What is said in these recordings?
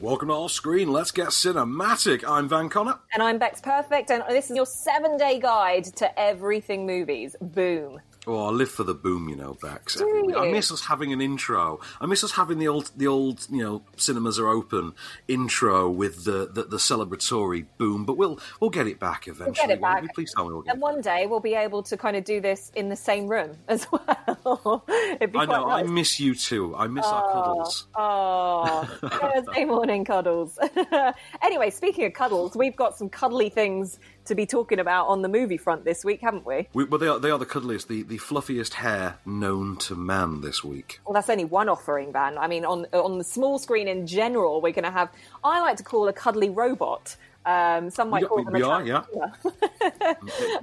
Welcome to Off Screen. Let's get cinematic. I'm Van Connor. And I'm Bex Perfect, and this is your seven day guide to everything movies. Boom. Oh, I live for the boom, you know, Bex. I miss us having an intro. I miss us having the old, the old, you know, cinemas are open intro with the the, the celebratory boom. But we'll we'll get it back eventually. We'll get it back. Please tell me we'll And one day we'll be able to kind of do this in the same room as well. It'd be I know. quite I miss you too. I miss our cuddles. Oh, oh Thursday morning cuddles. anyway, speaking of cuddles, we've got some cuddly things to be talking about on the movie front this week, haven't we? We, well, they are, they are the cuddliest, the, the fluffiest hair known to man this week. Well, that's only one offering, Van. I mean, on on the small screen in general, we're going to have. I like to call a cuddly robot. Um, some might We- call we- them we a are, yeah.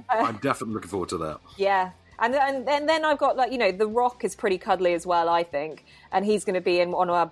I'm definitely looking forward to that. Yeah. And, and and then I've got like you know The Rock is pretty cuddly as well I think and he's going to be in one of our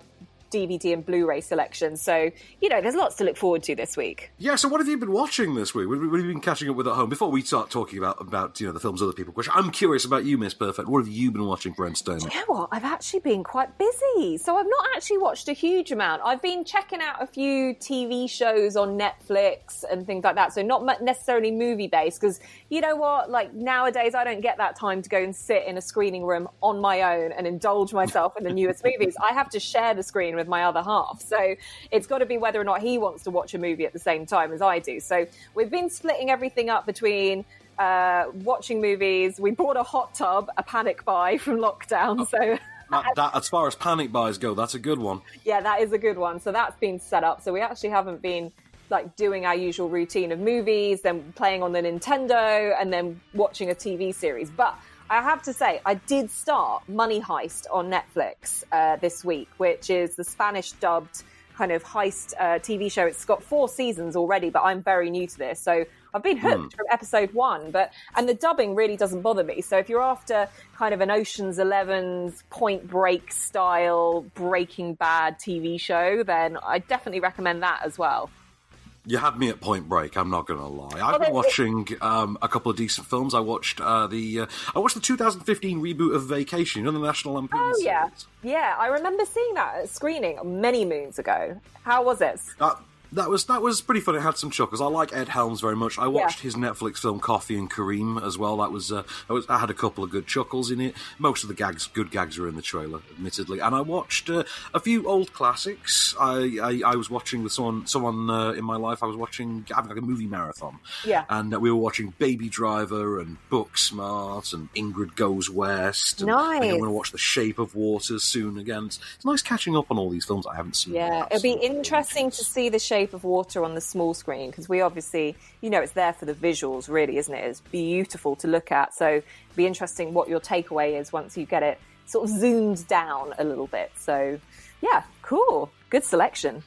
DVD and Blu-ray selections so you know there's lots to look forward to this week. Yeah, so what have you been watching this week? What have you been catching up with at home? Before we start talking about, about you know, the films other people watch, I'm curious about you, Miss Perfect. What have you been watching for entertainment? You know what? I've actually been quite busy, so I've not actually watched a huge amount. I've been checking out a few TV shows on Netflix and things like that. So not necessarily movie based, because you know what? Like nowadays, I don't get that time to go and sit in a screening room on my own and indulge myself in the newest movies. I have to share the screen with my other half, so it's got to be whether or not he wants to watch a movie at the same time as I do. So we've been splitting everything up between uh, watching movies. We bought a hot tub, a panic buy from lockdown. So That, that, as far as panic buys go, that's a good one. yeah, that is a good one. So that's been set up. So we actually haven't been like doing our usual routine of movies, then playing on the Nintendo, and then watching a TV series. But I have to say, I did start Money Heist on Netflix uh, this week, which is the Spanish dubbed kind of heist uh, TV show. It's got four seasons already, but I'm very new to this, so I've been hooked from episode one. But and the dubbing really doesn't bother me. So if you're after kind of an Ocean's Eleven's Point Break style Breaking Bad TV show, then I definitely recommend that as well. You had me at Point Break. I'm not going to lie. I've been watching um, a couple of decent films. I watched uh, the uh, I watched the 2015 reboot of Vacation. You know the National Lampoon. Oh yeah, series? yeah. I remember seeing that at screening many moons ago. How was it? That, that was that was pretty fun. It had some chuckles. I like Ed Helms very much. I watched his Netflix film Coffee and Kareem as well. That was, uh, that was I had a couple of good chuckles in it. Most of the gags, good gags, are in the trailer, admittedly. And I watched uh, a few old classics. I I, I was watching with someone someone uh, in my life. I was watching having like a movie marathon. Yeah. and uh, we were watching Baby Driver and Booksmart and Ingrid Goes West. And I Nice. I'm going to watch The Shape of Water soon again. It's, it's nice catching up on all these films I haven't seen. Yeah, it'll be interesting to see the shape of water on the small screen because we obviously, you know, it's there for the visuals, really, isn't it? It's beautiful to look at. So be interesting what your takeaway is once you get it sort of zoomed down a little bit. So, yeah, cool. Good selection.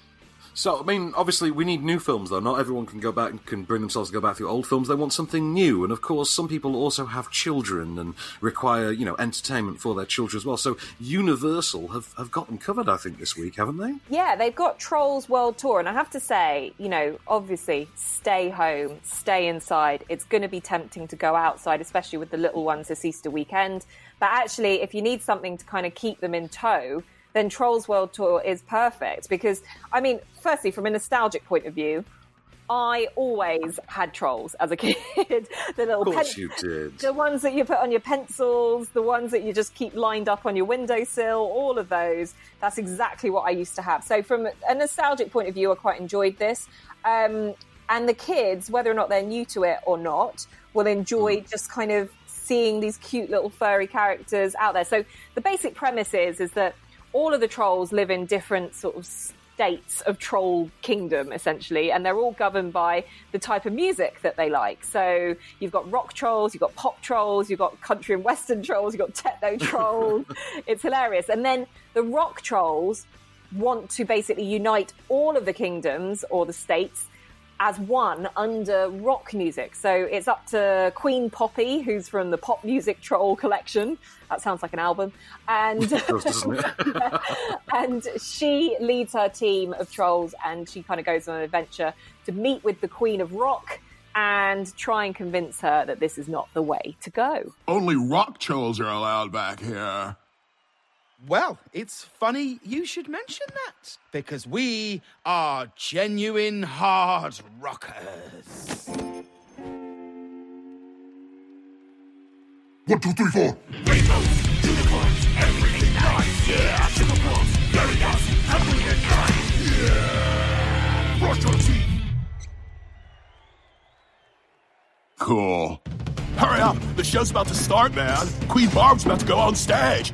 So, I mean, obviously, we need new films, though. Not everyone can go back and can bring themselves to go back through old films. They want something new, and of course, some people also have children and require, you know, entertainment for their children as well. So, Universal have, have got them covered, I think, this week, haven't they? Yeah, they've got Trolls World Tour, and I have to say, you know, obviously, stay home, stay inside. It's going to be tempting to go outside, especially with the little ones this Easter weekend. But actually, if you need something to kind of keep them in tow, then Trolls World Tour is perfect because, I mean, firstly, from a nostalgic point of view, I always had trolls as a kid. the little Of course pen- you did. the ones that you put on your pencils, the ones that you just keep lined up on your windowsill, all of those. That's exactly what I used to have. So, from a nostalgic point of view, I quite enjoyed this. Um, and the kids, whether or not they're new to it or not, will enjoy just kind of seeing these cute little furry characters out there. So, the basic premise is is that all of the trolls live in different sort of states of troll kingdom essentially and they're all governed by the type of music that they like. So you've got rock trolls you've got pop trolls you've got country and western trolls you've got techno trolls. It's hilarious. And then the rock trolls want to basically unite all of the kingdoms or the states as one under rock music. So it's up to Queen Poppy, who's from the Pop Music Troll collection. That sounds like an album. And It does, doesn't it? and she leads her team of trolls and she kind of goes on an adventure to meet with the Queen of Rock and try and convince her that this is not the way to go. Only rock trolls are allowed back here. Well, it's funny you should mention that, because we are genuine hard rockers. One, two, three, four. Rainbows, unicorns, everything nice. Yeah, super close, very nice, happy and nice. Yeah. Brush your teeth. Cool. Hurry up, the show's about to start, man. Queen Barb's about to go on stage.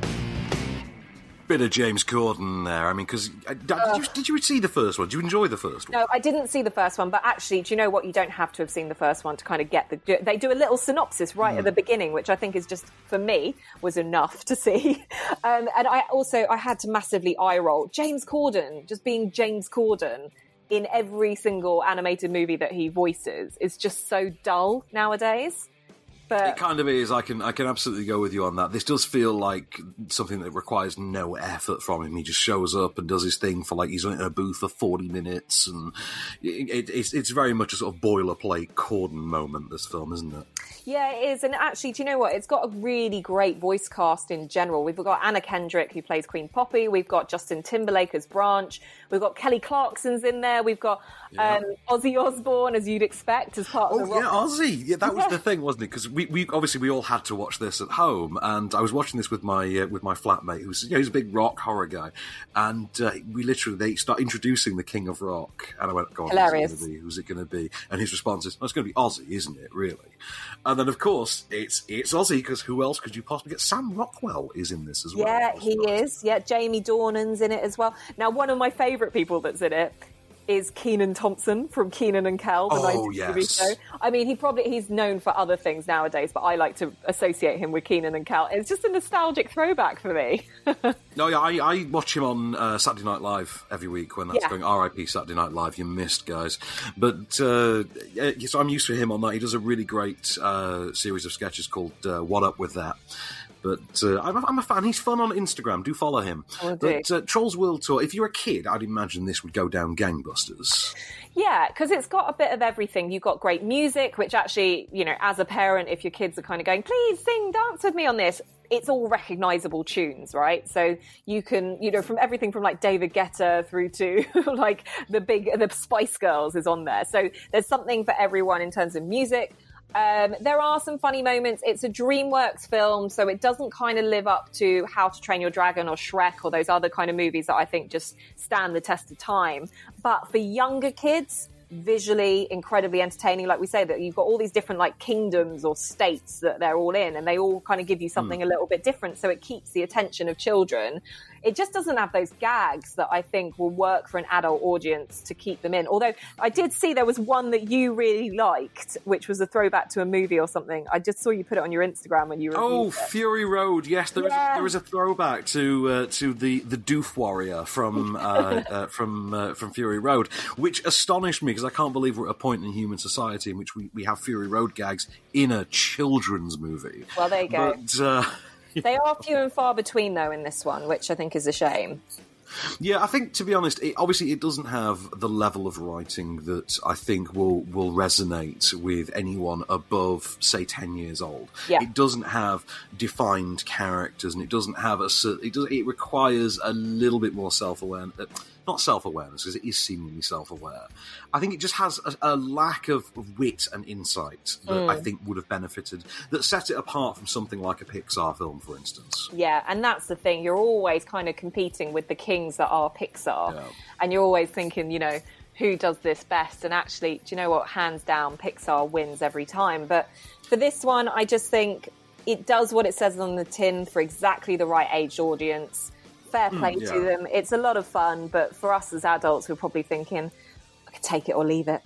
Bit of James Corden there. I mean, because uh, did, you, did you see the first one? Did you enjoy the first one? No, I didn't see the first one, but actually, do you know what? You don't have to have seen the first one to kind of get the. They do a little synopsis right at the beginning, which I think is just for me was enough to see. Um, and I also I had to massively eye roll James Corden just being James Corden in every single animated movie that he voices is just so dull nowadays. But It kind of is. I can I can absolutely go with you on that. This does feel like something that requires no effort from him. He just shows up and does his thing for like he's in a booth for forty minutes, and it, it's it's very much a sort of boilerplate Corden moment. This film, isn't it? Yeah, it is. And actually, do you know what? It's got a really great voice cast in general. We've got Anna Kendrick, who plays Queen Poppy. We've got Justin Timberlake as Branch. We've got Kelly Clarkson's in there. We've got Yeah. um, Ozzy Osbourne, as you'd expect, as part of Oh the rock. yeah, Ozzy. Yeah, that was Yeah. the thing, wasn't it? Because we, we obviously we all had to watch this at home, and I was watching this with my uh, with my flatmate, who's you know, he's a big rock horror guy, and uh, we literally they start introducing the King of Rock, and I went, "Go on, Hilarious. Who's it, gonna be? Who's it going to be?" And his response is, "Oh, "It's going to be Ozzy, isn't it? Really?" And then of course it's it's Ozzy because who else could you possibly get? Sam Rockwell is in this as well. Yeah, he is. Yeah, Jamie Dornan's in it as well. Now, one of my favourite people that's in it is Kenan Thompson from Kenan and Kel, the Oh, 90s TV yes. show. I mean, he probably he's known for other things nowadays, but I like to associate him with Kenan and Kel. It's just a nostalgic throwback for me. No, yeah, I, I watch him on uh, Saturday Night Live every week when that's Yeah. going. R.I.P. Saturday Night Live. You missed, guys. But uh, I'm used to him on that. He does a really great uh, series of sketches called uh, "What Up with That." But uh, I'm, a, I'm a fan. He's fun on Instagram. Do follow him. But uh, Trolls World Tour. If you're a kid, I'd imagine this would go down gangbusters. Yeah, because it's got a bit of everything. You've got great music, which actually, you know, as a parent, if your kids are kind of going, please sing, dance with me on this, it's all recognizable tunes, right? So you can, you know, from everything from like David Guetta through to like the big, the Spice Girls is on there. So there's something for everyone in terms of music. Um, there are some funny moments. It's a DreamWorks film, so it doesn't kind of live up to How to Train Your Dragon or Shrek or those other kind of movies that I think just stand the test of time. But for younger kids, visually incredibly entertaining. Like we say, that you've got all these different like kingdoms or states that they're all in, and they all kind of give you something a little bit different. So it keeps the attention of children. It just doesn't have those gags that I think will work for an adult audience to keep them in. Although I did see there was one that you really liked, which was a throwback to a movie or something. I just saw you put it on your Instagram when you reviewed Oh, it. Fury Road! Yes, there is Yeah. there is a throwback to uh, to the the Doof Warrior from uh, uh, from uh, from Fury Road, which astonished me because I can't believe we're at a point in human society in which we, we have Fury Road gags in a children's movie. Well, there you go. But uh, They are few and far between though in this one, which I think is a shame. yeah, I think to be honest, it, obviously it doesn't have the level of writing that I think will will resonate with anyone above say ten years old. Yeah. It doesn't have defined characters, and it doesn't have a. It does. It requires a little bit more self awareness. Not self awareness because it is seemingly self aware. I think it just has a, a lack of wit and insight that Mm. I think would have benefited. That set it apart from something like a Pixar film, for instance. Yeah, and that's the thing. You're always kind of competing with the kings that are Pixar. Yeah. And you're always thinking, you know, who does this best? And actually, do you know what? Hands down, Pixar wins every time. But for this one, I just think it does what it says on the tin for exactly the right age audience. Fair play yeah. to them. It's a lot of fun, but for us as adults, we're probably thinking, I could take it or leave it.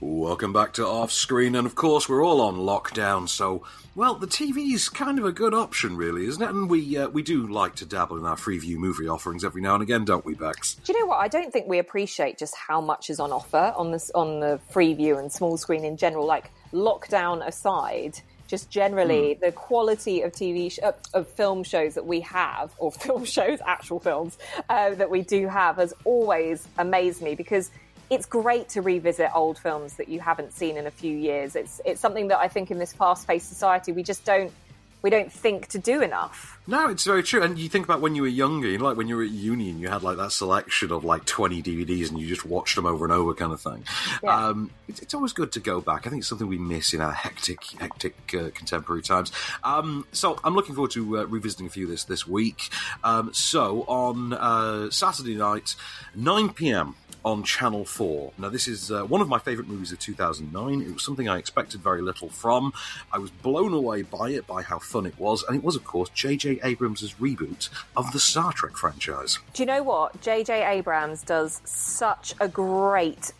Welcome back to Off Screen, and of course, we're all on lockdown, so, well, the TV's kind of a good option, really, isn't it? And we uh, we do like to dabble in our Freeview movie offerings every now and again, don't we, Bex? Do you know what? I don't think we appreciate just how much is on offer on this on the Freeview and small screen in general. Like lockdown aside, just generally the quality of TV sh- of, film shows that we have, or film shows, actual films uh, that we do have, has always amazed me because it's great to revisit old films that you haven't seen in a few years. It's it's something that I think in this fast-paced society we just don't we don't think to do enough. No, it's very true. And you think about when you were younger, you know, like when you were at uni and you had like that selection of like 20 DVDs and you just watched them over and over kind of thing. Yeah. Um, it's, it's, always good to go back. I think it's something we miss in our hectic, hectic uh, contemporary times. Um, so I'm looking forward to uh, revisiting a few of this this week. Um, so on uh, Saturday night, 9 p.m., on Channel 4. Now, this is uh, one of my favourite movies of 2009. It was something I expected very little from. I was blown away by it, by how fun it was, and it was, of course, J.J. Abrams' reboot of the Star Trek franchise. Do you know what? J.J. Abrams does such a great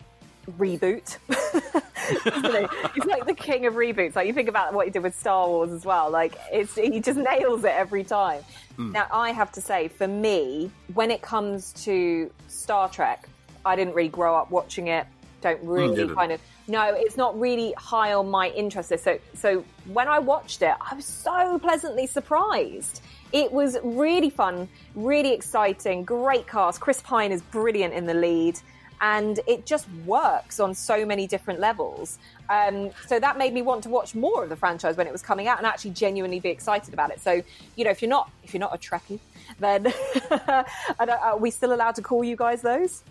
reboot. He's like the king of reboots. Like you think about what he did with Star Wars as well. Like it's he just nails it every time. Mm. Now I have to say, for me, when it comes to Star Trek, I didn't really grow up watching it. Don't hmm, really kind of no, it's not really high on my interest list. So so when I watched it, I was so pleasantly surprised. It was really fun, really exciting, great cast. Chris Pine is brilliant in the lead and it just works on so many different levels. Um, so that made me want to watch more of the franchise when it was coming out and actually genuinely be excited about it. So you know, if you're not if you're not a Trekkie, then are we still allowed to call you guys those?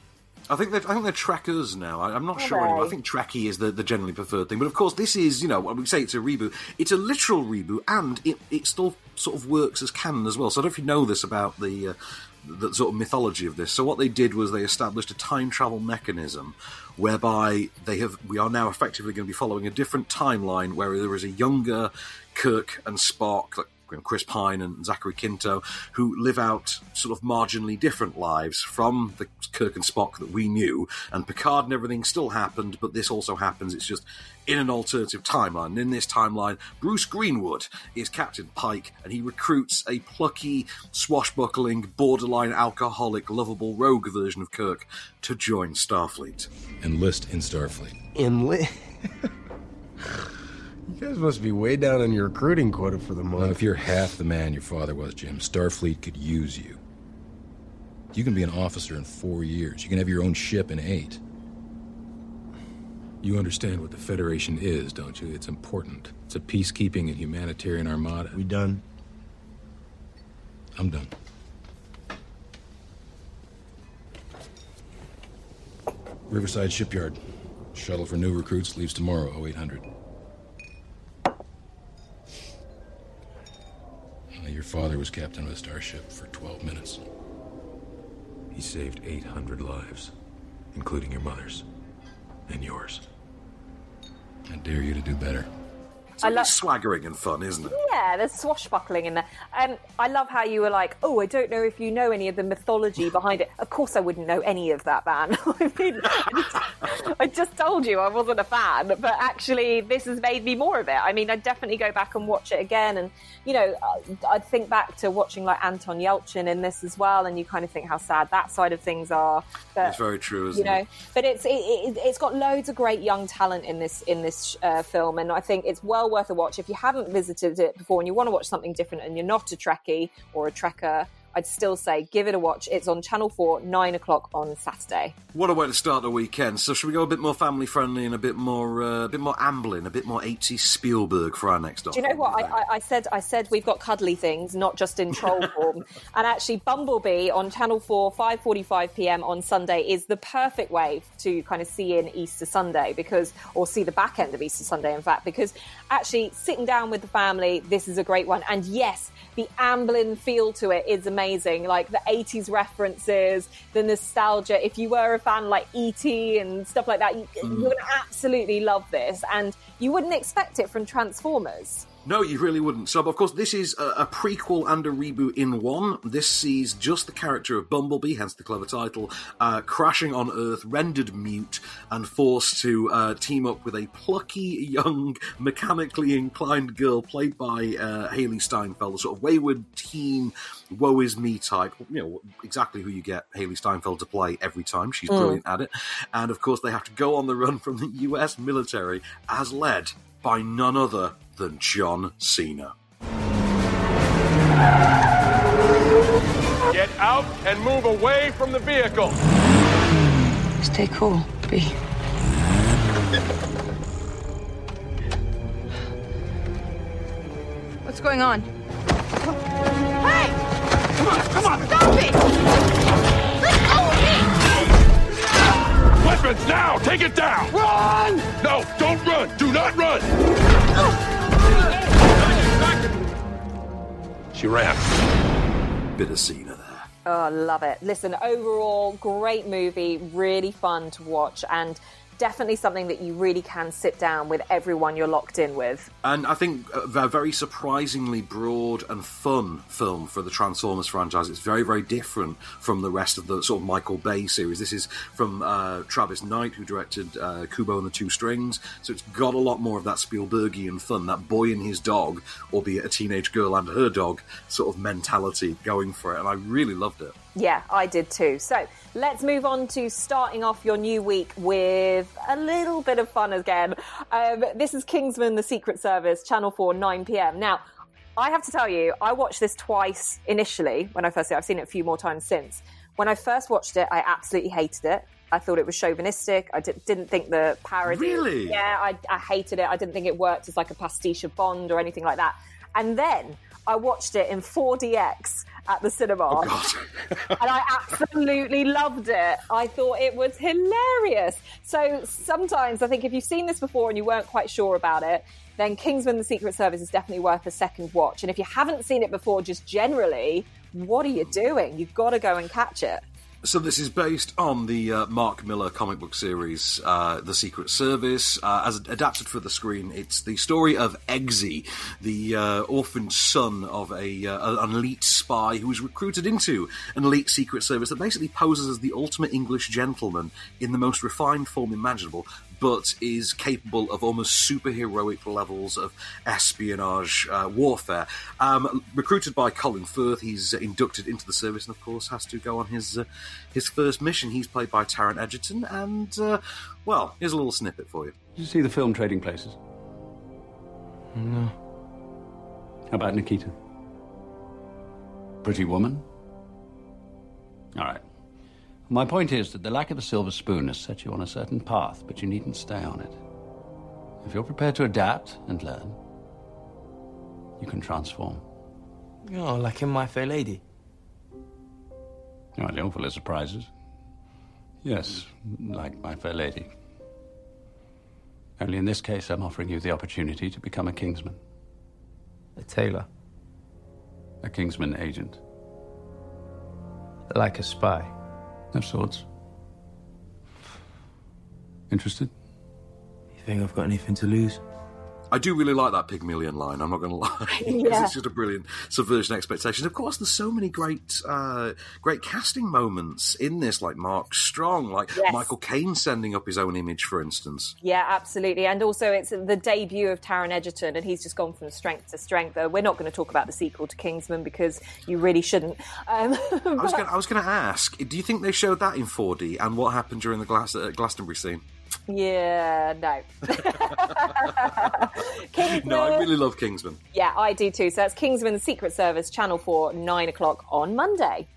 I think they're, I think they're Trekkers now. I, am not sure anymore. I think Trekkie is the, the generally preferred thing. But of course, this is, you know, we say it's a reboot, it's a literal reboot, and it, it still sort of works as canon as well. So I don't know if you know this about the, uh, the sort of mythology of this. So what they did was they established a time travel mechanism whereby they have we are now effectively going to be following a different timeline where there is a younger Kirk and Spock, like Chris Pine and Zachary Quinto, who live out sort of marginally different lives from the Kirk and Spock that we knew. And Picard and everything still happened, but this also happens. It's just in an alternative timeline. And in this timeline, Bruce Greenwood is Captain Pike, and he recruits a plucky, swashbuckling, borderline alcoholic, lovable rogue version of Kirk to join Starfleet. Enlist in Starfleet. Enlist. You guys must be way down on your recruiting quota for the month. Well, if you're half the man your father was, Jim, Starfleet could use you. You can be an officer in four years. You can have your own ship in eight. You understand what the Federation is, don't you? It's important. It's a peacekeeping and humanitarian armada. We done? I'm done. Riverside Shipyard. Shuttle for new recruits leaves tomorrow, 0800. Your father was captain of a starship for 12 minutes. He saved 800 lives, including your mother's and yours. I dare you to do better. It's I love swaggering and fun, isn't it? Yeah, there's swashbuckling in there. Um, I love how you were like, "Oh, I don't know if you know any of the mythology behind it." Of course, I wouldn't know any of that, man. I mean, I just told you I wasn't a fan, but actually, this has made me more of it. I mean, I'd definitely go back and watch it again, and you know, I'd think back to watching like Anton Yelchin in this as well, and you kind of think how sad that side of things are. But, it's very true, you know. It? But it's it, has it, got loads of great young talent in this in this uh, film, and I think it's well well worth a watch. If you haven't visited it before and you want to watch something different and you're not a Trekkie or a Trekker, I'd still say give it a watch. It's on Channel 4, 9 o'clock on Saturday. What a way to start the weekend. So, should we go a bit more family friendly and a bit more uh, a bit more Amblin, a bit more 80s Spielberg for our next Do you know what? I, I, I, said I said we've got cuddly things, not just in troll form. and actually, Bumblebee on Channel 4, 5.45 pm on Sunday is the perfect way to kind of see in Easter Sunday because, or see the back end of Easter Sunday, in fact, because actually sitting down with the family, this is a great one. And yes, the Amblin feel to it is amazing. Like the 80s references, the nostalgia. If you were a fan like E.T. and stuff like that, you, mm. you would absolutely love this. And you wouldn't expect it from Transformers. No, you really wouldn't. So, of course, this is a, a, prequel and a reboot in one. This sees just the character of Bumblebee, hence the clever title, uh, crashing on Earth, rendered mute, and forced to uh, team up with a plucky, young, mechanically inclined girl played by uh, Hailee Steinfeld, a sort of wayward teen, woe is me type. You know, exactly who you get Hailee Steinfeld to play every time. She's mm. brilliant at it. And, of course, they have to go on the run from the US military as led by none other than John Cena. Get out and move away from the vehicle. Stay cool. be. What's going on? Hey! Come on, come on! Stop it! Of! Weapons now! Take it down! Run! No, don't run! Do not run! She ran. Bit of Cena there. Oh, love it. Listen, overall, great movie, really fun to watch, and definitely something that you really can sit down with everyone you're locked in with. And I think a very surprisingly broad and fun film for the Transformers franchise. It's very, very different from the rest of the sort of Michael Bay series. This is from uh, Travis Knight, who directed uh, Kubo and the Two Strings. So it's got a lot more of that Spielbergian fun, that boy and his dog, albeit a teenage girl and her dog sort of mentality going for it. And I really loved it. Yeah, I did too. So let's move on to starting off your new week with a little bit of fun again. Um, this is Kingsman: The Secret Service, Channel Four, 9 p.m. Now, I have to tell you, I watched this twice initially when I first saw it. I've seen it a few more times since. When I first watched it, I absolutely hated it. I thought it was chauvinistic. I didn't think the parody. Really? Yeah, I, I hated it. I didn't think it worked as like a pastiche of Bond or anything like that. And then I watched it in 4DX at the cinema. Oh, and I absolutely loved it. I thought it was hilarious. So sometimes I think if you've seen this before and you weren't quite sure about it, then Kingsman the Secret Service is definitely worth a second watch. And if you haven't seen it before, just generally, what are you doing? You've got to go and catch it. So this is based on the uh, Mark Millar comic book series, uh, The Secret Service. Uh, as adapted for the screen, it's the story of Eggsy, the uh, orphaned son of a, uh, an elite spy who was recruited into an elite secret service that basically poses as the ultimate English gentleman in the most refined form imaginable, but is capable of almost superheroic levels of espionage uh, warfare. Um, recruited by Colin Firth, he's uh, inducted into the service and, of course, has to go on his uh, his first mission. He's played by Taron Egerton, and uh, well, here's a little snippet for you. Did you see the film Trading Places? No. How about Nikita? Pretty woman? All right. My point is that the lack of a silver spoon has set you on a certain path, but you needn't stay on it. If you're prepared to adapt and learn, you can transform. Oh, like in My Fair Lady. Oh, the awful of surprises. Yes, like My Fair Lady. Only in this case, I'm offering you the opportunity to become a Kingsman. A tailor. A Kingsman agent. Like a spy. Of sorts. Interested? You think I've got anything to lose? I do really like that Pygmalion line. I'm not going to lie, because Yeah. it's just a brilliant subversion of expectations. Of course, there's so many great, uh, great casting moments in this, like Mark Strong, like Yes. Michael Caine sending up his own image, for instance. Yeah, absolutely. And also, it's the debut of Taron Egerton, and he's just gone from strength to strength. Uh, we're not going to talk about the sequel to Kingsman because you really shouldn't. Um, I was going I was going to ask, do you think they showed that in 4D, and what happened during the Glas- uh, Glastonbury scene? Yeah, no. Kingsman. No, I really love Kingsman. Yeah, I do too. So that's Kingsman Secret Service, Channel 4, 9 o'clock on Monday.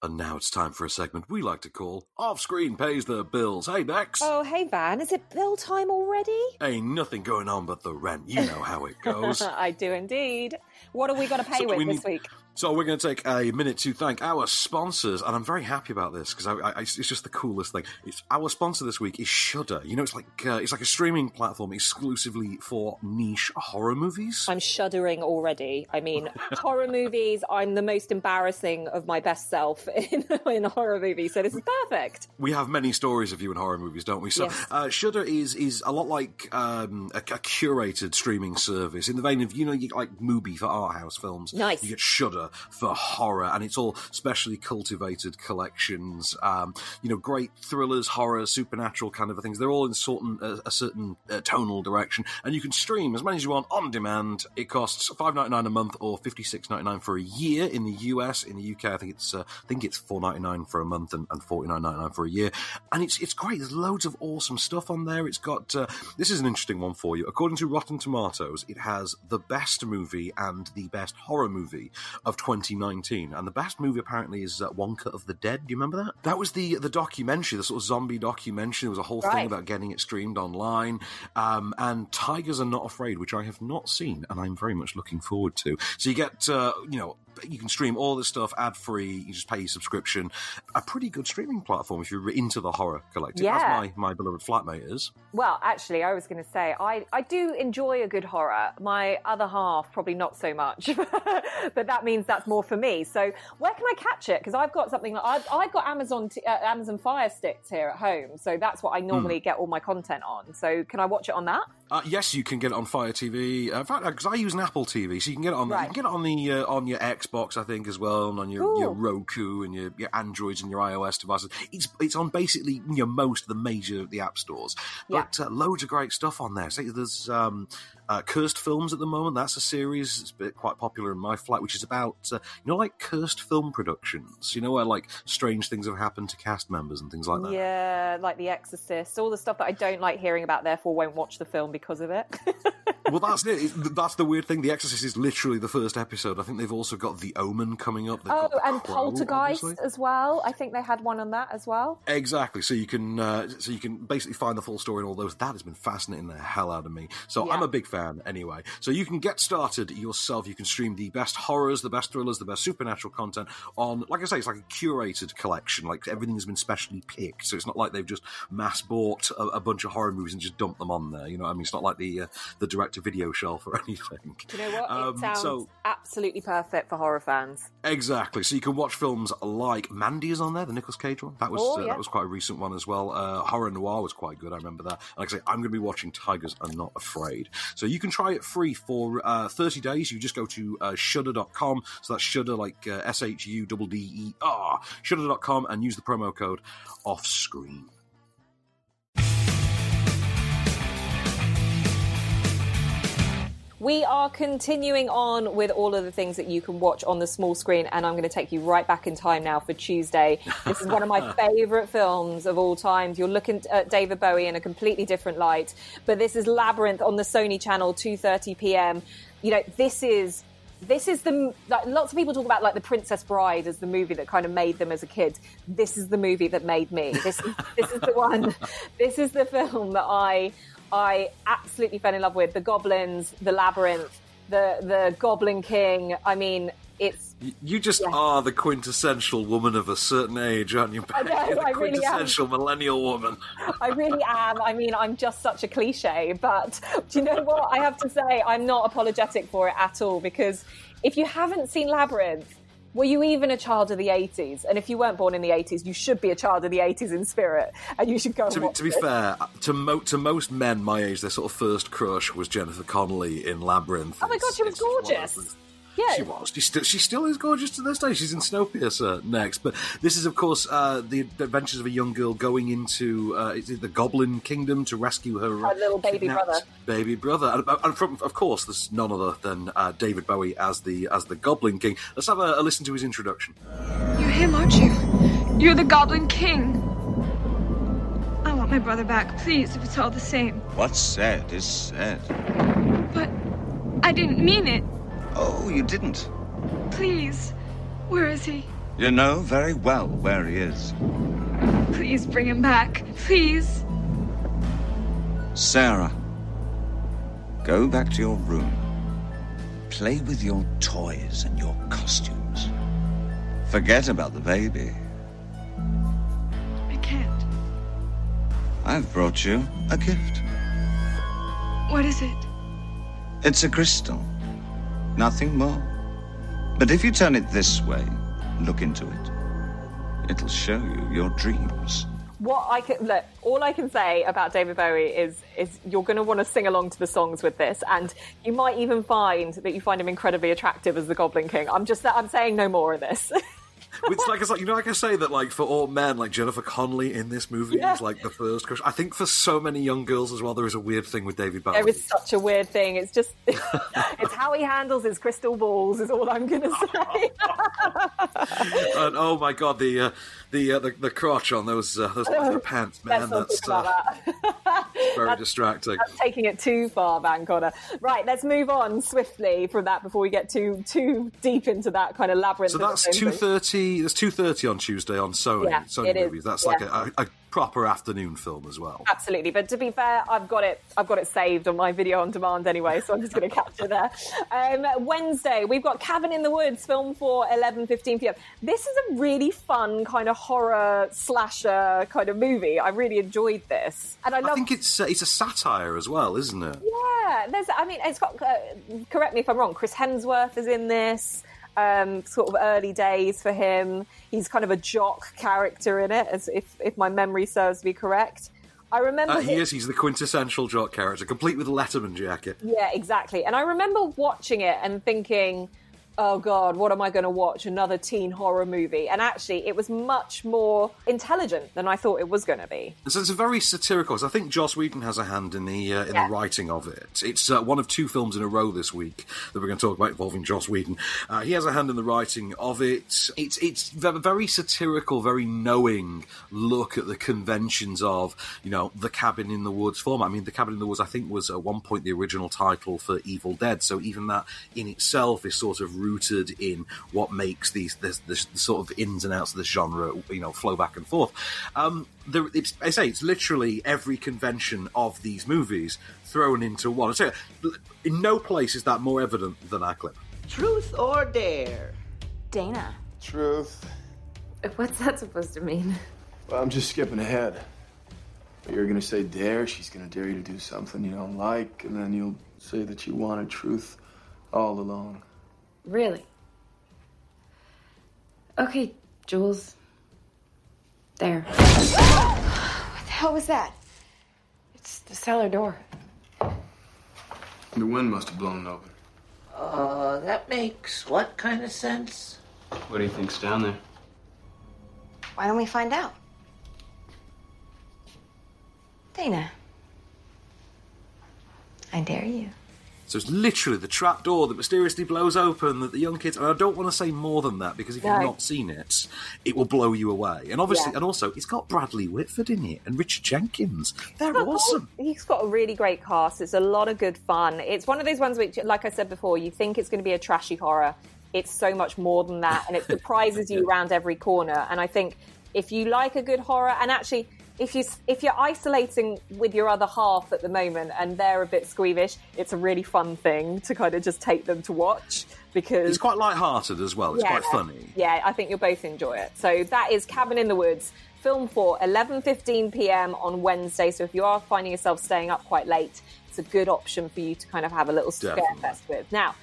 And now it's time for a segment we like to call Off Screen Pays the Bills. Hey, Bex. Oh, hey, Van. Is it bill time already? Ain't nothing going on but the rent. You know how it goes. I do indeed. What are we going to pay So with we this need- week? So we're going to take a minute to thank our sponsors, and I'm very happy about this because I, I, it's just the coolest thing. It's our sponsor this week is Shudder. You know, it's like uh, it's like a streaming platform exclusively for niche horror movies. I'm shuddering already. I mean, horror movies, I'm the most embarrassing of my best self in, in a horror movie, so this is perfect. We have many stories of you in horror movies, don't we? So, Yes. uh, Shudder is is a lot like um, a, a curated streaming service in the vein of you know, you like Mubi for art house films. Nice. You get Shudder for horror, and it's all specially cultivated collections. Um, you know, great thrillers, horror, supernatural kind of things. They're all in certain uh, a certain uh, tonal direction, and you can stream as many as you want on demand. It costs five ninety nine a month or fifty six ninety nine for a year in the US. In the UK, I think it's uh, I think it's four ninety nine for a month and, and forty nine ninety nine for a year, and it's it's great. There's loads of awesome stuff on there. It's got uh, this is an interesting one for you. According to Rotten Tomatoes, it has the best movie and the best horror movie of 2019, and the best movie apparently is uh, One Cut of the Dead. Do you remember that? That was the the documentary, the sort of zombie documentary. There was a whole Right. thing about getting it streamed online, um, and Tigers Are Not Afraid, which I have not seen, and I'm very much looking forward to. So you get, uh, you know, you can stream all this stuff ad free. You just pay your subscription. A pretty good streaming platform if you're into the horror collective, as Yeah. my my beloved flatmate is. Well, actually, I was going to say I, I do enjoy a good horror. My other half probably not so much, but that means that's more for me. So where can I catch it? Because I've got something like I've, I've got Amazon t- uh, Amazon Fire Sticks here at home, so that's what I normally get all my content on. So can I watch it on that? Uh, yes, you can get it on Fire TV. Uh, in fact, because I use an Apple TV, so you can get it on. You can get it on the uh, on your Xbox, I think, as well, and on your, your Roku and your, your Androids and your iOS devices. It's it's on basically you know most of the major the app stores, Yeah. but uh, loads of great stuff on there. So there's um, uh, Cursed Films at the moment. That's a series. It's been quite popular in my flat, which is about uh, you know like cursed film productions. You know where like strange things have happened to cast members and things like that. Yeah, like The Exorcist, all the stuff that I don't like hearing about, therefore won't watch the film because of it. well, that's it. That's the weird thing. The Exorcist is literally the first episode. I think they've also got The Omen coming up. They've oh, and Crow, Poltergeist obviously. as well. I think they had one on that as well. Exactly. So you can uh, so you can basically find the full story and all those. That has been fascinating the hell out of me. So Yeah. I'm a big fan anyway. So you can get started yourself. You can stream the best horrors, the best thrillers, the best supernatural content on. Like I say, it's like a curated collection. Like everything has been specially picked. So it's not like they've just mass bought a, a bunch of horror movies and just dumped them on there. You know, what I mean, it's not like the uh, the direct to video shelf or anything. Do you know what? Um, it sounds so- absolutely perfect for horror fans. Exactly. So you can watch films like Mandy is on there, the Nicolas Cage one. That was Oh, uh, yeah. that was quite a recent one as well. Uh, Horror Noir was quite good. I remember that. Like I say, I'm going to be watching Tigers Are Not Afraid. So you can try it free for uh, 30 days. You just go to uh, Shudder.com. So that's Shudder like uh, S H U D D E R. Shudder.com and use the promo code off screen. We are continuing on with all of the things that you can watch on the small screen, and I'm going to take you right back in time now for Tuesday. This is one of my favorite films of all time. You're looking at David Bowie in a completely different light, but this is Labyrinth on the Sony Channel, 2:30 p.m. You know, this is this is the like, lots of people talk about like the Princess Bride as the movie that kind of made them as a kid. This is the movie that made me. This is this is the one. This is the film that I I absolutely fell in love with. The goblins, the labyrinth, the the Goblin King. I mean, it's You just are the quintessential woman of a certain age, aren't you? I know, the I really am. quintessential millennial woman. I really am. I mean, I'm just such a cliche, but do you know what? I have to say, I'm not apologetic for it at all because if you haven't seen Labyrinth, were you even a child of the 80s? And if you weren't born in the 80s, you should be a child of the 80s in spirit, and you should go and to be, to be fair, to, mo- to most men my age, their sort of first crush was Jennifer Connelly in Labyrinth. Oh my God, she was gorgeous. Those- Yeah. She was. She still, she still is gorgeous to this day. She's in Snowpiercer next. But this is, of course, uh, the adventures of a young girl going into uh, is it the Goblin Kingdom to rescue her, uh, Her little baby brother. Baby brother, and, and from, of course, there's none other than uh, David Bowie as the as the Goblin King. Let's have a, a listen to his introduction. You're him, aren't you? You're the Goblin King. I want my brother back, please, if it's all the same. What's said is said. But I didn't mean it. Oh, you didn't. Please. Where is he? You know very well where he is. Please bring him back. Please. Sarah, go back to your room. Play with your toys and your costumes. Forget about the baby. I can't. I've brought you a gift. What is it? It's a crystal. Nothing more. But if you turn it this way, look into it, it'll show you your dreams. What I can look, all I can say about David Bowie is is you're going to want to sing along to the songs with this, and you might even find that you find him incredibly attractive as the Goblin King. I'm just I'm saying no more of this. It's like it's like you know, like I say that like for all men, like Jennifer Connelly in this movie Yeah. is like the first crush. I think for so many young girls as well, there is a weird thing with David Bowie. There is such a weird thing. It's just, it's how he handles his crystal balls, is all I'm going to say. and oh my god, the uh, the, uh, the the crotch on those uh, those leather pants, man, that's uh, that. very distracting. That's taking it too far, Van Connor. Right, let's move on swiftly from that before we get too too deep into that kind of labyrinth. So that's two thirty. There's two thirty on Tuesday on Sony. Yeah, Sony movies. That's like Yeah. a, a, a proper afternoon film as well. Absolutely, but to be fair, I've got it. I've got it saved on my video on demand anyway, so I'm just going to capture there. Um, Wednesday, we've got Cabin in the Woods, Film4 11:15 p.m. This is a really fun kind of horror slasher kind of movie. I really enjoyed this, and I love. I think it's uh, it's a satire as well, isn't it? Yeah, there's. I mean, it's got. Uh, correct me if I'm wrong. Chris Hemsworth is in this. Um, sort of early days for him. He's kind of a jock character in it, as if if my memory serves me correct. I remember. Uh, he is. He's the quintessential jock character, complete with a Letterman jacket. Yeah, exactly. And I remember watching it and thinking, oh God, what am I going to watch? Another teen horror movie. And actually, it was much more intelligent than I thought it was going to be. So it's a very satirical. So I think Joss Whedon has a hand in the uh, in Yeah. the writing of it. It's uh, one of two films in a row this week that we're going to talk about involving Joss Whedon. Uh, he has a hand in the writing of it. It's it's a very satirical, very knowing look at the conventions of you know the Cabin in the Woods format. I mean, the Cabin in the Woods I think was at one point the original title for Evil Dead. So even that in itself is sort of rooted in what makes these this, this the sort of ins and outs of this genre you know flow back and forth. Um, there, it's, I say it's literally every convention of these movies thrown into one. So, in no place is that more evident than our clip. Truth or dare? Dana, Truth. what's that supposed to mean? Well, I'm just skipping ahead. But you're gonna say dare, she's gonna dare you to do something you don't like, and then you'll say that you wanted truth all along. Really? Okay, Jules. There. What the hell was that? It's the cellar door. The wind must have blown it open. Uh, that makes what kind of sense? What do you think's down there? Why don't we find out? Dana. I dare you. So it's literally the trap door that mysteriously blows open that the young kids. And I don't want to say more than that because if No. you've not seen it, it will blow you away. And obviously, Yeah. and also, it's got Bradley Whitford in it and Richard Jenkins. They're awesome. He's got a really great cast. It's a lot of good fun. It's one of those ones which, like I said before, you think it's going to be a trashy horror. It's so much more than that, and it surprises you around every corner. And I think if you like a good horror, and actually, if you if you're isolating with your other half at the moment and they're a bit squeamish, it's a really fun thing to kind of just take them to watch because It's quite light-hearted as well. It's quite funny. yeah, I think you'll both enjoy it. So that is Cabin in the Woods, Film4 11:15 p.m. on Wednesday. So if you are finding yourself staying up quite late, it's a good option for you to kind of have a little scare Definitely. fest with. Now,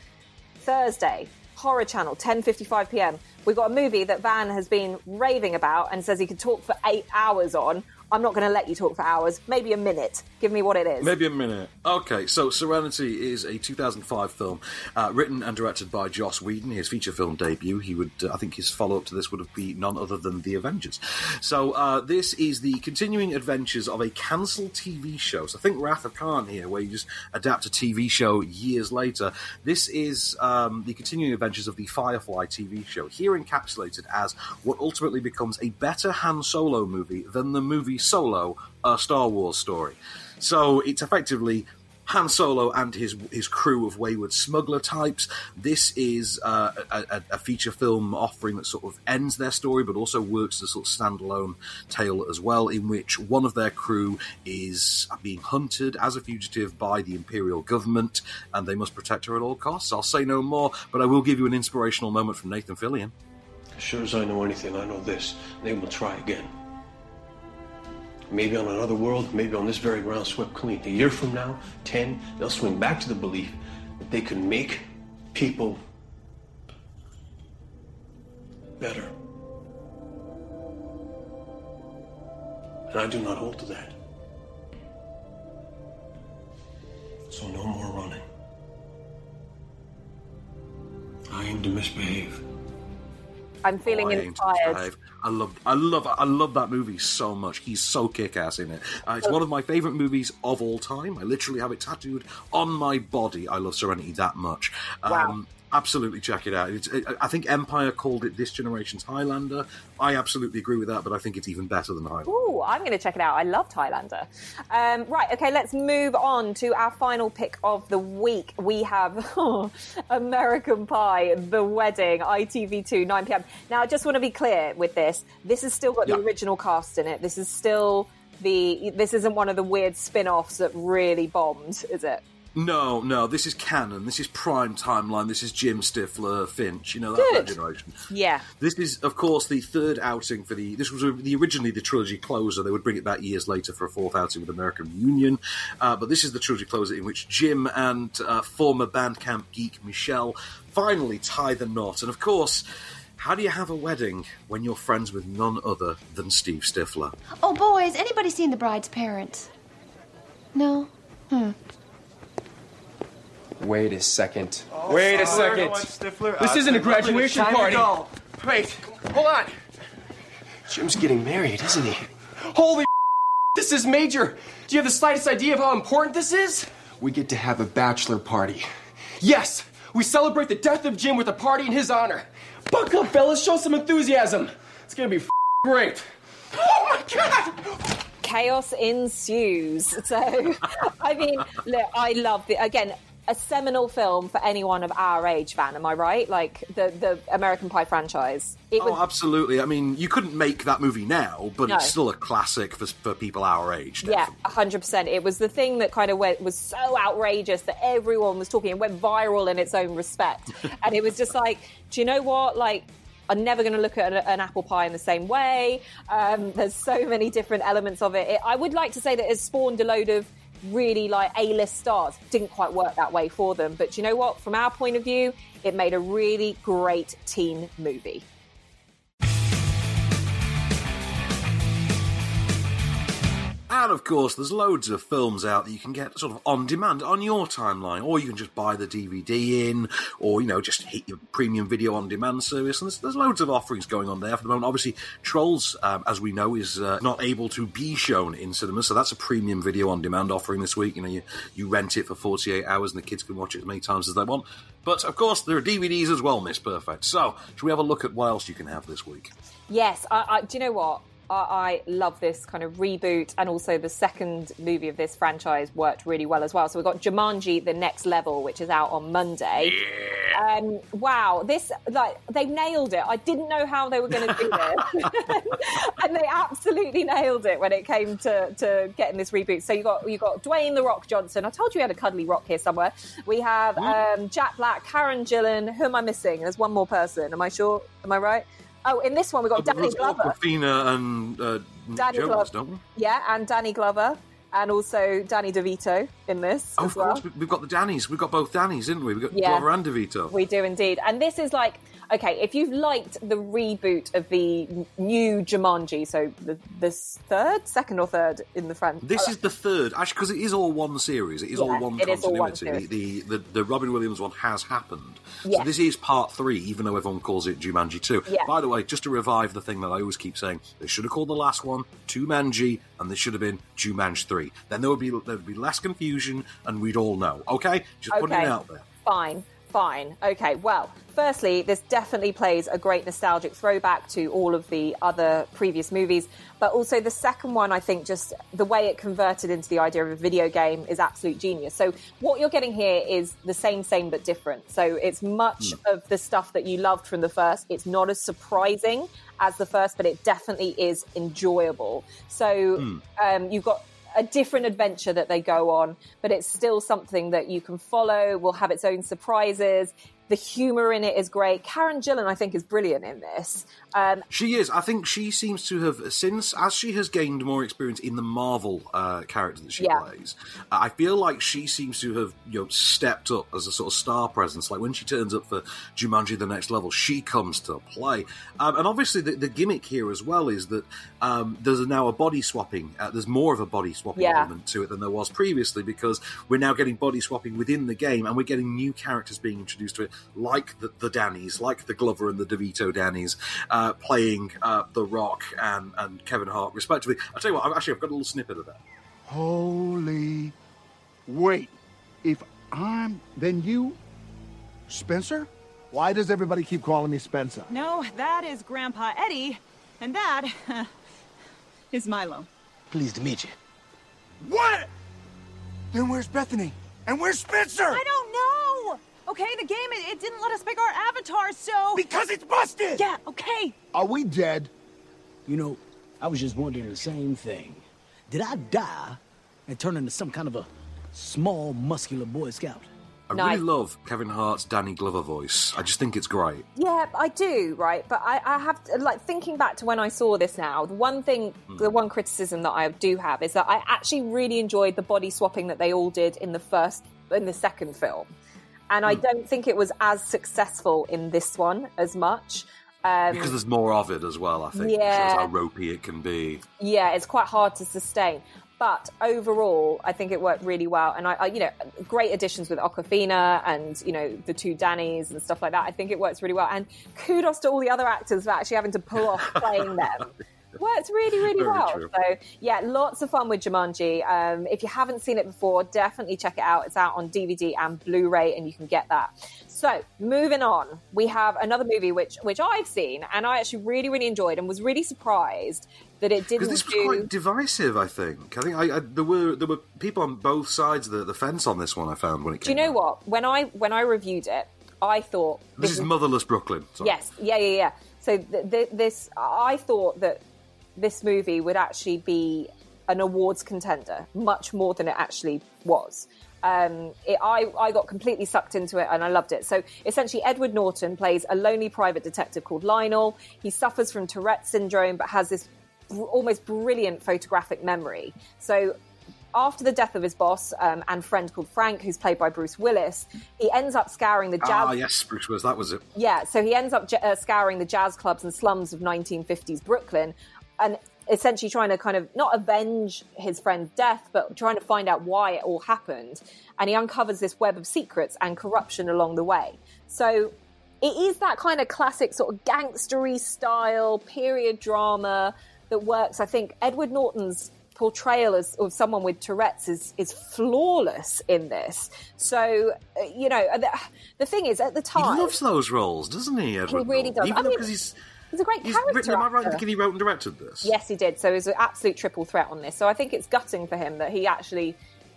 Thursday, Horror Channel, 10:55 p.m. We've got a movie that Van has been raving about and says he could talk for eight hours on. I'm not going to let you talk for hours. Maybe a minute. Give me what it is. Maybe a minute. Okay, so Serenity is a 2005 film uh, written and directed by Joss Whedon. His feature film debut. He would, uh, I think, his follow up to this would have been none other than The Avengers. So uh, this is the continuing adventures of a cancelled TV show. So I think Wrath of Khan here, where you just adapt a TV show years later. This is um, the continuing adventures of the Firefly TV show, here encapsulated as what ultimately becomes a better Han Solo movie than the movie Solo, a Star Wars story. So it's effectively Han Solo and his his crew of wayward smuggler types. This is uh, a, a, a feature film offering that sort of ends their story, but also works as a sort of standalone tale as well, in which one of their crew is being hunted as a fugitive by the Imperial government, and they must protect her at all costs. I'll say no more, but I will give you an inspirational moment from Nathan Fillion. As sure as I know anything, I know this. They will try again. Maybe on another world, maybe on this very ground swept clean. A year from now, ten, they'll swing back to the belief that they can make people better. And I do not hold to that. So no more running. I aim to misbehave. I'm feeling Oh, I Aim to inspired. I love, I love, I love that movie so much. He's so kick-ass in it. Uh, it's one of my favorite movies of all time. I literally have it tattooed on my body. I love Serenity that much. Wow. Absolutely check it out. It's, I think Empire called it this generation's Highlander. I absolutely agree with that, but I think it's even better than Highlander. Ooh, I'm going to check it out. I love Highlander. Um, right, okay, let's move on to our final pick of the week. We have American Pie, The Wedding, ITV2, 9 pm. Now, I just want to be clear with this. This has still got the original cast in it. This is still the. This isn't one of the weird spin offs that really bombed, is it? No, no, this is canon. This is prime timeline. This is Jim Stifler, Finch. You know that, that generation. Yeah. This is, of course, the third outing for the. This was the originally the trilogy closer. They would bring it back years later for a fourth outing with American Reunion, uh, but this is the trilogy closer in which Jim and uh, former Bandcamp geek Michelle finally tie the knot. And of course, how do you have a wedding when you're friends with none other than Steve Stifler? Oh, boys, anybody seen the bride's parents? No? Hmm. Wait a second. Wait a second. Stifler. This Uh, isn't a graduation Time to party. go. Wait, hold on. Jim's getting married, isn't he? Holy this is major. Do you have the slightest idea of how important this is? We get to have a bachelor party. Yes, we celebrate the death of Jim with a party in his honor. Buckle up, fellas, show some enthusiasm. It's gonna be great. Oh my god! chaos ensues. So, I mean, look, I love the again a seminal film for anyone of our age, Van. Am I right? Like the the American Pie franchise. It Oh, was absolutely. I mean, you couldn't make that movie now, but No. it's still a classic for, for people our age. yeah, hundred percent. It was the thing that kind of went, was so outrageous that everyone was talking and went viral in its own respect. and it was just like, do you know what? Like. I'm never going to look at an, an apple pie in the same way. Um, there's so many different elements of it. it. I would like to say that it spawned a load of really like A-list stars. Didn't quite work that way for them, but you know what? From our point of view, it made a really great teen movie. And of course, there's loads of films out that you can get sort of on demand on your timeline, or you can just buy the DVD in, or you know, just hit your premium video on demand service. And there's, there's loads of offerings going on there for the moment. Obviously, Trolls, um, as we know, is uh, not able to be shown in cinemas, so that's a premium video on demand offering this week. You know, you, you rent it for 48 hours, and the kids can watch it as many times as they want. But of course, there are DVDs as well, Miss Perfect. So, should we have a look at what else you can have this week? Yes, I, I, do you know what? I, I love this kind of reboot, and also the second movie of this franchise worked really well as well. So we've got Jumanji: The Next Level, which is out on Monday. Um, wow, this like they nailed it. I didn't know how they were going to do this, and they absolutely nailed it when it came to, to getting this reboot. So you got you got Dwayne the Rock Johnson. I told you we had a cuddly rock here somewhere. We have um, Jack Black, Karen Gillan. Who am I missing? There's one more person. Am I sure? Am I right? Oh, in this one we got Danny Glover. Awkwafina and uh, Danny Jonas, Glover. don't we? Yeah, and Danny Glover, and also Danny DeVito in this Oh, of well. course, we- we've got the Dannies. We've got both Dannies, didn't we? We've got Yeah. Glover and DeVito. We do indeed. And this is like, okay, if you've liked the reboot of the new Jumanji, so the this third, second or third in the franchise. This is the third, actually, because it is all one series. It is Yeah, all one it is all one continuity. the, the, the the Robin Williams one has happened. Yeah. So this is part three, even though everyone calls it Jumanji two. Yeah. By the way, just to revive the thing that I always keep saying, they should have called the last one Jumanji, and this should have been Jumanji three. Then there would be there would be less confusion, and we'd all know. Okay, just putting it out there. Fine, fine. Okay, well, firstly, this definitely plays a great nostalgic throwback to all of the other previous movies. But also, the second one, I think, just the way it converted into the idea of a video game is absolute genius. So, what you're getting here is the same, same, but different. So, it's much of the stuff that you loved from the first. It's not as surprising as the first, but it definitely is enjoyable. So, Hmm. um, you've got a different adventure that they go on, but it's still something that you can follow, will have its own surprises. The humor in it is great. Karen Gillan, I think, is brilliant in this. Um, She is. I think she seems to have since as she has gained more experience in the Marvel uh, character that she Yeah. plays. I feel like she seems to have you know stepped up as a sort of star presence. Like when she turns up for Jumanji: The Next Level, she comes to play. Um, and obviously, the, the gimmick here as well is that um, there's now a body swapping. Uh, there's more of a body swapping Yeah. element to it than there was previously because we're now getting body swapping within the game, and we're getting new characters being introduced to it like the, the Dannies, like the Glover and the DeVito Dannies, uh, playing uh, The Rock and, and Kevin Hart, respectively. I'll tell you what, I've, actually, I've got a little snippet of that. Holy. Wait. If I'm. Then you. Spencer? Why does everybody keep calling me Spencer? No, that is Grandpa Eddie, and that is Milo. Pleased to meet you. What? Then where's Bethany? And where's Spencer? I don't know. Okay, the game it, it didn't let us pick our avatars, so Because it's busted. Yeah. Okay. Are we dead? You know, I was just wondering the same thing. Did I die and turn into some kind of a small, muscular Boy Scout? I No. really love Kevin Hart's Danny Glover voice. I just think it's great. Yeah, I do, right? But I, I have to, like thinking back to when I saw this now. The one thing, hmm. the one criticism that I do have is that I actually really enjoyed the body swapping that they all did in the first, in the second film, and I don't think it was as successful in this one as much. Um, Because there's more of it as well, I think. Yeah. shows how ropey it can be. yeah, it's quite hard to sustain. But overall, I think it worked really well, and I, I, you know, great additions with Awkwafina and you know the two Dannies and stuff like that. I think it works really well, and kudos to all the other actors for actually having to pull off playing them. Works really, really Very well. true. So yeah, lots of fun with Jumanji. Um, if you haven't seen it before, definitely check it out. It's out on DVD and Blu-ray, and you can get that. So moving on, we have another movie which which I've seen, and I actually really, really enjoyed, and was really surprised that it didn't this was do. quite divisive, I think. I think I, I, there were there were people on both sides of the, the fence on this one. I found when it Do you know what? When I when I reviewed it, I thought this is Motherless Brooklyn. Sorry. yes, yeah, yeah, yeah. So th- th- this, I thought that this movie would actually be an awards contender, much more than it actually was. Um, it, I, I got completely sucked into it and I loved it. So essentially, Edward Norton plays a lonely private detective called Lionel. He suffers from Tourette syndrome, but has this br- almost brilliant photographic memory. So after the death of his boss um, and friend called Frank, who's played by Bruce Willis, he ends up scouring the jazz. Ah, yes, Bruce Willis. That was it. Yeah, so he ends up j- uh, scouring the jazz clubs and slums of 1950s Brooklyn and essentially trying to kind of not avenge his friend's death, but trying to find out why it all happened. And he uncovers this web of secrets and corruption along the way. So it is that kind of classic sort of gangstery style period drama that works. I think Edward Norton's portrayal as of someone with Tourette's is is flawless in this. So uh, you know the, the thing is at the time He loves those roles, doesn't he? Edward really Norton? does. Even I mean, because he's he's a great he's character. written. Am I right? Thinking he wrote and directed this? Yes, he did. So it was an absolute triple threat on this. So I think it's gutting for him that he actually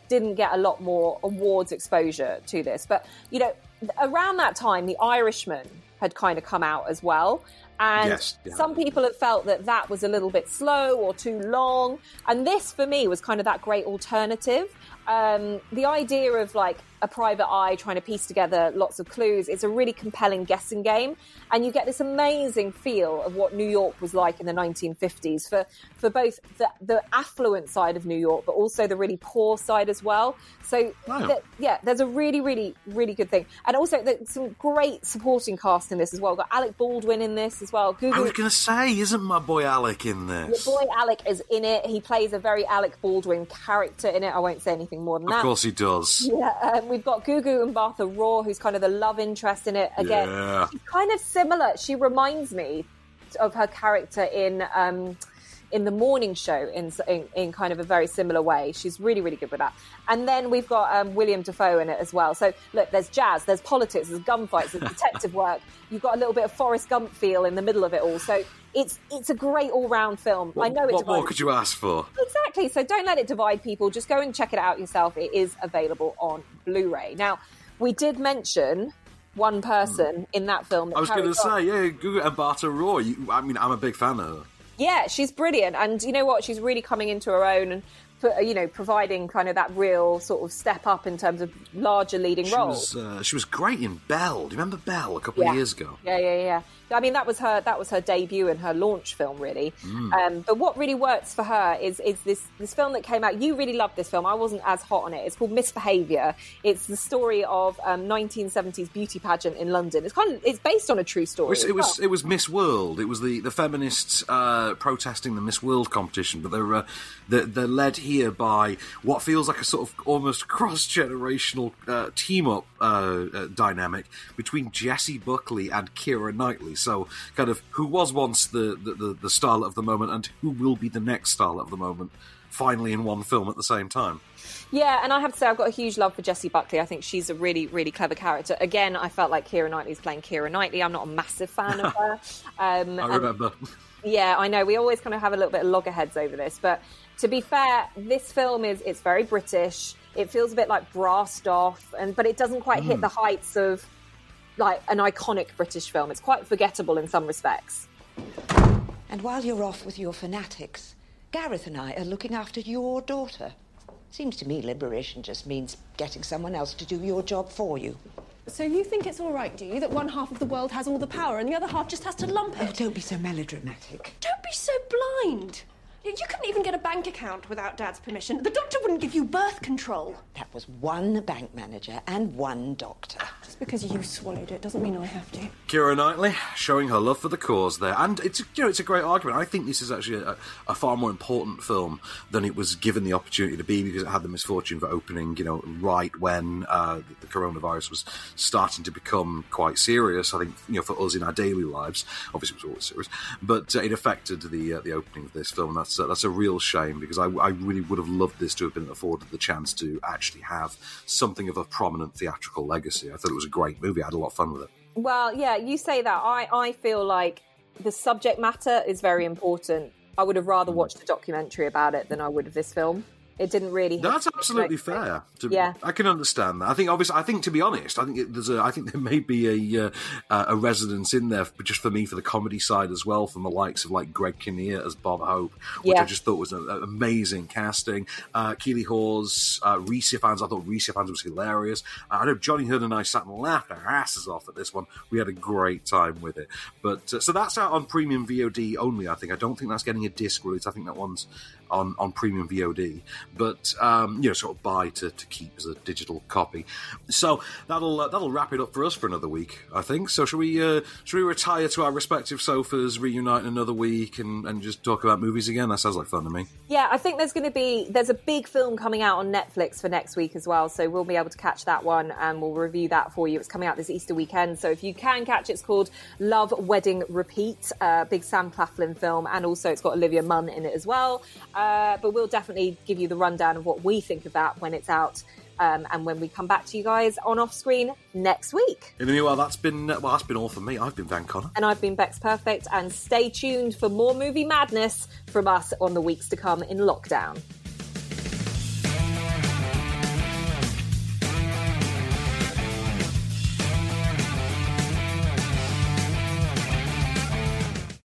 didn't get a lot more awards exposure to this. But, you know, around that time, The Irishman had kind of come out as well. And Yes, yeah. some people had felt that that was a little bit slow or too long. And this, for me, was kind of that great alternative. Um, the idea of like a private eye trying to piece together lots of clues It's a really compelling guessing game. And you get this amazing feel of what New York was like in the 1950s for, for both the, the affluent side of New York, but also the really poor side as well. So, Wow. yeah, there's a really, really, really good thing. And also, some great supporting cast in this as well. We've got Alec Baldwin in this as well. I was going to say, isn't my boy Alec in your this? boy Alec is in it. He plays a very Alec Baldwin character in it. I won't say anything more than Of that. Of course he does. Yeah, um, we've got Gugu Mbatha-Raw, who's kind of the love interest in it. Again, Yeah. she's kind of similar. She reminds me of her character in um, in the morning show in, in in kind of a very similar way. She's really really good with that. And then we've got um, William Dafoe in it as well. So look, there's jazz, there's politics, there's gunfights, there's detective work. You've got a little bit of Forrest Gump feel in the middle of it all. So it's it's a great all round film. I know it's what more could you ask for? Exactly. So don't let it divide people. Just go and check it out yourself. It is available on Blu-ray. Now, we did mention one person in that film. That I was going to say, yeah, Gugu Mbatha-Raw. You, I mean, I'm a big fan of her. Yeah, she's brilliant, and you know what? She's really coming into her own and. You know, providing kind of that real sort of step up in terms of larger leading She roles. was uh, she was great in Belle. Do you remember Belle a couple Yeah. of years ago? Yeah, yeah, yeah. I mean, that was her. That was her debut and her launch film, really. Mm. Um, but what really works for her is is this this film that came out. You really loved this film. I wasn't as hot on it. It's called Misbehavior. It's the story of um, 1970s beauty pageant in London. It's kind of it's based on a true It story. was, it was well. it was Miss World. It was the, the feminists uh, protesting the Miss World competition, but they're uh, they're, they're led here by what feels like a sort of almost cross generational uh, team up uh, uh, dynamic between Jessie Buckley and Keira Knightley. So, kind of who was once the, the, the, the starlet of the moment and who will be the next starlet of the moment, finally in one film at the same time. Yeah, and I have to say, I've got a huge love for Jessie Buckley. I think she's a really, really clever character. Again, I felt like Keira Knightley's playing Keira Knightley. I'm not a massive fan of her. Um, I and- remember. yeah, I know. We always kind of have a little bit of loggerheads over this, but to be fair, this film is it's very British. It feels a bit like brassed off, and but it doesn't quite hit Mm. the heights of like an iconic British film. It's quite forgettable in some respects. And while you're off with your fanatics, Gareth and I are looking after your daughter. Seems to me liberation just means getting someone else to do your job for you. So you think it's all right, do you, that one half of the world has all the power and the other half just has to lump it? Oh, don't be so melodramatic. Don't be so blind. You you couldn't even get a bank account without Dad's permission. The doctor wouldn't give you birth control. That was one bank manager and one doctor. Just because you swallowed it doesn't mean I have to. Keira Knightley showing her love for the cause there, and it's you know it's a great argument. I think this is actually a, a far more important film than it was given the opportunity to be because it had the misfortune for opening you know right when uh, the coronavirus was starting to become quite serious. I think you know for us in our daily lives, obviously it was always serious, but uh, it affected the uh, the opening of this film. And that's uh, that's a real shame because I, I really would have loved this to have been afforded the chance to actually have something of a prominent theatrical legacy. I thought it was a great movie. I had a lot of fun with it. Well, yeah, you say that. I, I feel like the subject matter is very important. I would have rather watched a documentary about it than I would of this film. It didn't really. hit That's absolutely away. fair. To, Yeah. I can understand that. I think, obviously, I think to be honest, I think it, there's a, I think there may be a uh, uh, a resonance in there, for, just for me, for the comedy side as well, from the likes of like Greg Kinnear as Bob Hope, which Yeah. I just thought was an amazing casting. Uh, Keeley Hawes, uh, Rhys Ifans, I thought Rhys Ifans was hilarious. Uh, I know Johnny Hood and I sat and laughed our asses off at this one. We had a great time with it. But uh, so that's out on premium VOD only. I think. I don't think that's getting a disc release. I think that one's on, on premium VOD, but um, you know, sort of buy to, to keep as a digital copy. So that'll uh, that'll wrap it up for us for another week, I think. So should we uh, shall we retire to our respective sofas, reunite in another week, and, and just talk about movies again? That sounds like fun to me. Yeah, I think there's going to be there's a big film coming out on Netflix for next week as well, so we'll be able to catch that one and we'll review that for you. It's coming out this Easter weekend, so if you can catch it, it's called Love Wedding Repeat, uh, big Sam Claflin film, and also it's got Olivia Munn in it as well. Uh, but we'll definitely give you the rundown of what we think of that when it's out. Um, and when we come back to you guys on off screen next week. In the meanwhile, that's been well, that's been all from me. I've been Van Connor. And I've been Bex Perfect, and stay tuned for more movie madness from us on the weeks to come in lockdown.